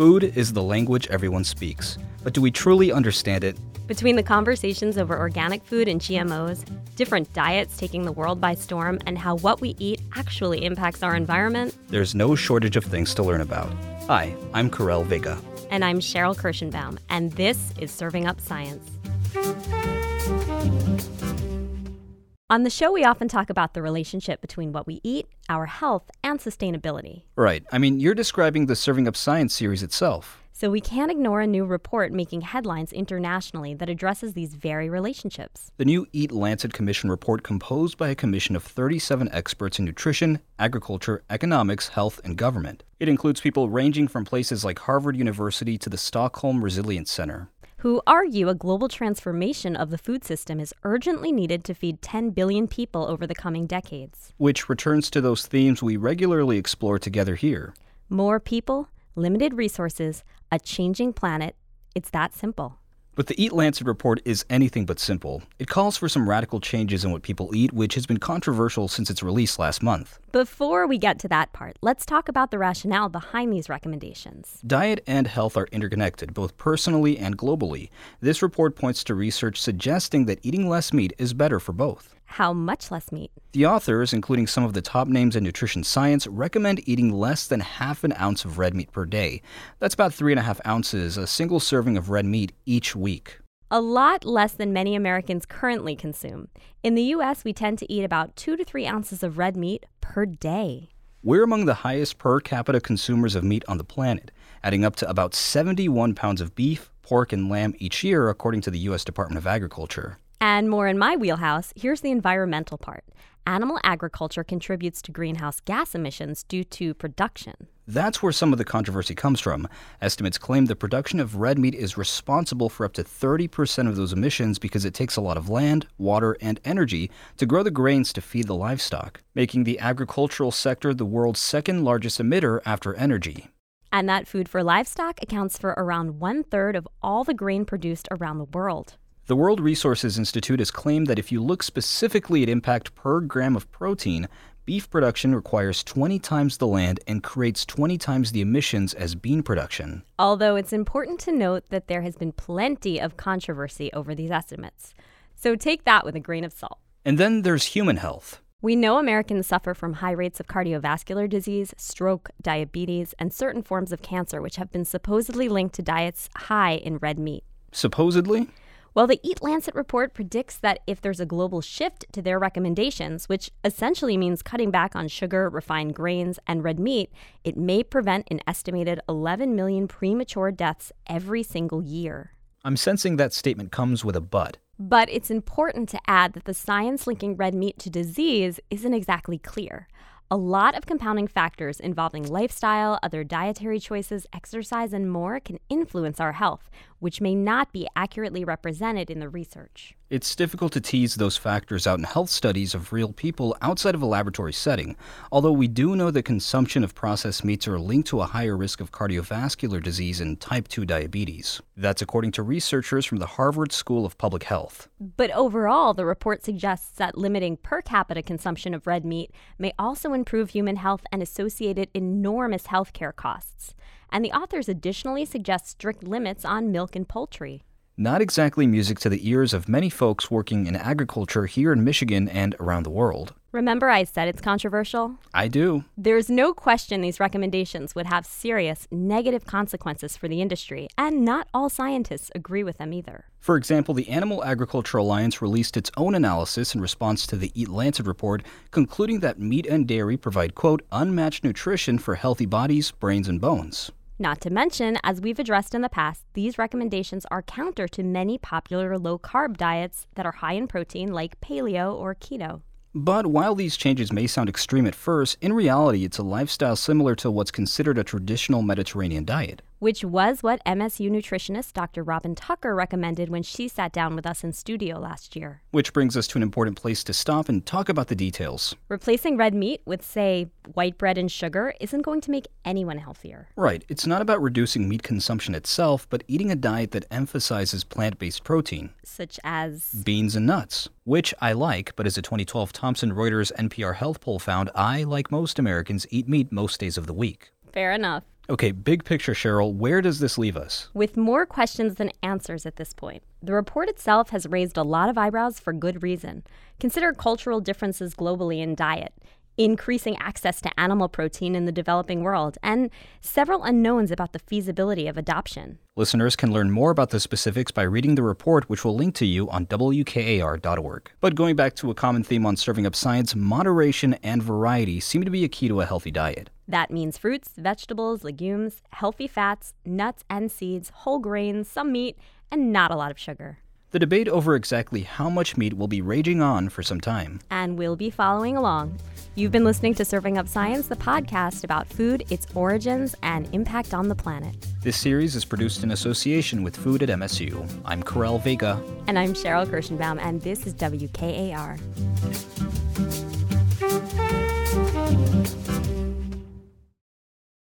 Food is the language everyone speaks, but do we truly understand it? Between the conversations over organic food and GMOs, different diets taking the world by storm, and how what we eat actually impacts our environment, there's no shortage of things to learn about. Hi, I'm Karel Vega. And I'm Sheril Kirshenbaum, and this is Serving Up Science. On the show, we often talk about the relationship between what we eat, our health, and sustainability. Right. I mean, you're describing the Serving Up Science series itself. So we can't ignore a new report making headlines internationally that addresses these very relationships. The new EAT-Lancet Commission report, composed by a commission of 37 experts in nutrition, agriculture, economics, health, and government. It includes people ranging from places like Harvard University to the Stockholm Resilience Center who argue a global transformation of the food system is urgently needed to feed 10 billion people over the coming decades. Which returns to those themes we regularly explore together here more people, limited resources, a changing planet. It's that simple. But the EAT-Lancet report is anything but simple. It calls for some radical changes in what people eat, which has been controversial since its release last month. Before we get to that part, let's talk about the rationale behind these recommendations. Diet and health are interconnected, both personally and globally. This report points to research suggesting that eating less meat is better for both how much less meat. The authors, including some of the top names in nutrition science, recommend eating less than half an ounce of red meat per day. That's about three and a half ounces, a single serving of red meat each week. A lot less than many Americans currently consume. In the U.S., we tend to eat about two to three ounces of red meat per day. We're among the highest per capita consumers of meat on the planet, adding up to about 71 pounds of beef, pork, and lamb each year, according to the U.S. Department of Agriculture. And more in my wheelhouse, here's the environmental part. Animal agriculture contributes to greenhouse gas emissions due to production. That's where some of the controversy comes from. Estimates claim the production of red meat is responsible for up to 30% of those emissions because it takes a lot of land, water, and energy to grow the grains to feed the livestock, making the agricultural sector the world's second largest emitter after energy. And that food for livestock accounts for around one third of all the grain produced around the world. The World Resources Institute has claimed that if you look specifically at impact per gram of protein, beef production requires 20 times the land and creates 20 times the emissions as bean production. Although it's important to note that there has been plenty of controversy over these estimates. So take that with a grain of salt. And then there's human health. We know Americans suffer from high rates of cardiovascular disease, stroke, diabetes, and certain forms of cancer, which have been supposedly linked to diets high in red meat. Supposedly? Well, the EAT-Lancet report predicts that if there's a global shift to their recommendations, which essentially means cutting back on sugar, refined grains, and red meat, it may prevent an estimated 11 million premature deaths every single year. I'm sensing that statement comes with a but. But it's important to add that the science linking red meat to disease isn't exactly clear a lot of compounding factors involving lifestyle, other dietary choices, exercise, and more can influence our health, which may not be accurately represented in the research. It's difficult to tease those factors out in health studies of real people outside of a laboratory setting, although we do know that consumption of processed meats are linked to a higher risk of cardiovascular disease and type 2 diabetes. That's according to researchers from the Harvard School of Public Health. But overall, the report suggests that limiting per capita consumption of red meat may also improve human health and associated enormous healthcare costs. And the authors additionally suggest strict limits on milk and poultry not exactly music to the ears of many folks working in agriculture here in Michigan and around the world. Remember, I said it's controversial? I do. There's no question these recommendations would have serious negative consequences for the industry, and not all scientists agree with them either. For example, the Animal Agriculture Alliance released its own analysis in response to the EAT-Lancet report, concluding that meat and dairy provide, quote, unmatched nutrition for healthy bodies, brains, and bones. Not to mention, as we've addressed in the past, these recommendations are counter to many popular low carb diets that are high in protein, like paleo or keto. But while these changes may sound extreme at first, in reality, it's a lifestyle similar to what's considered a traditional Mediterranean diet which was what MSU nutritionist Dr. Robin Tucker recommended when she sat down with us in studio last year. Which brings us to an important place to stop and talk about the details. Replacing red meat with, say, white bread and sugar isn't going to make anyone healthier. Right. It's not about reducing meat consumption itself, but eating a diet that emphasizes plant based protein, such as beans and nuts, which I like, but as a 2012 Thomson Reuters NPR health poll found, I, like most Americans, eat meat most days of the week. Fair enough. Okay, big picture, Sheril, where does this leave us? With more questions than answers at this point. The report itself has raised a lot of eyebrows for good reason. Consider cultural differences globally in diet increasing access to animal protein in the developing world, and several unknowns about the feasibility of adoption. Listeners can learn more about the specifics by reading the report, which we'll link to you on WKAR.org. But going back to a common theme on Serving Up Science, moderation and variety seem to be a key to a healthy diet. That means fruits, vegetables, legumes, healthy fats, nuts and seeds, whole grains, some meat, and not a lot of sugar. The debate over exactly how much meat will be raging on for some time. And we'll be following along. You've been listening to Serving Up Science, the podcast about food, its origins, and impact on the planet. This series is produced in association with Food at MSU. I'm Karel Vega. And I'm Sheril Kirshenbaum, and this is WKAR.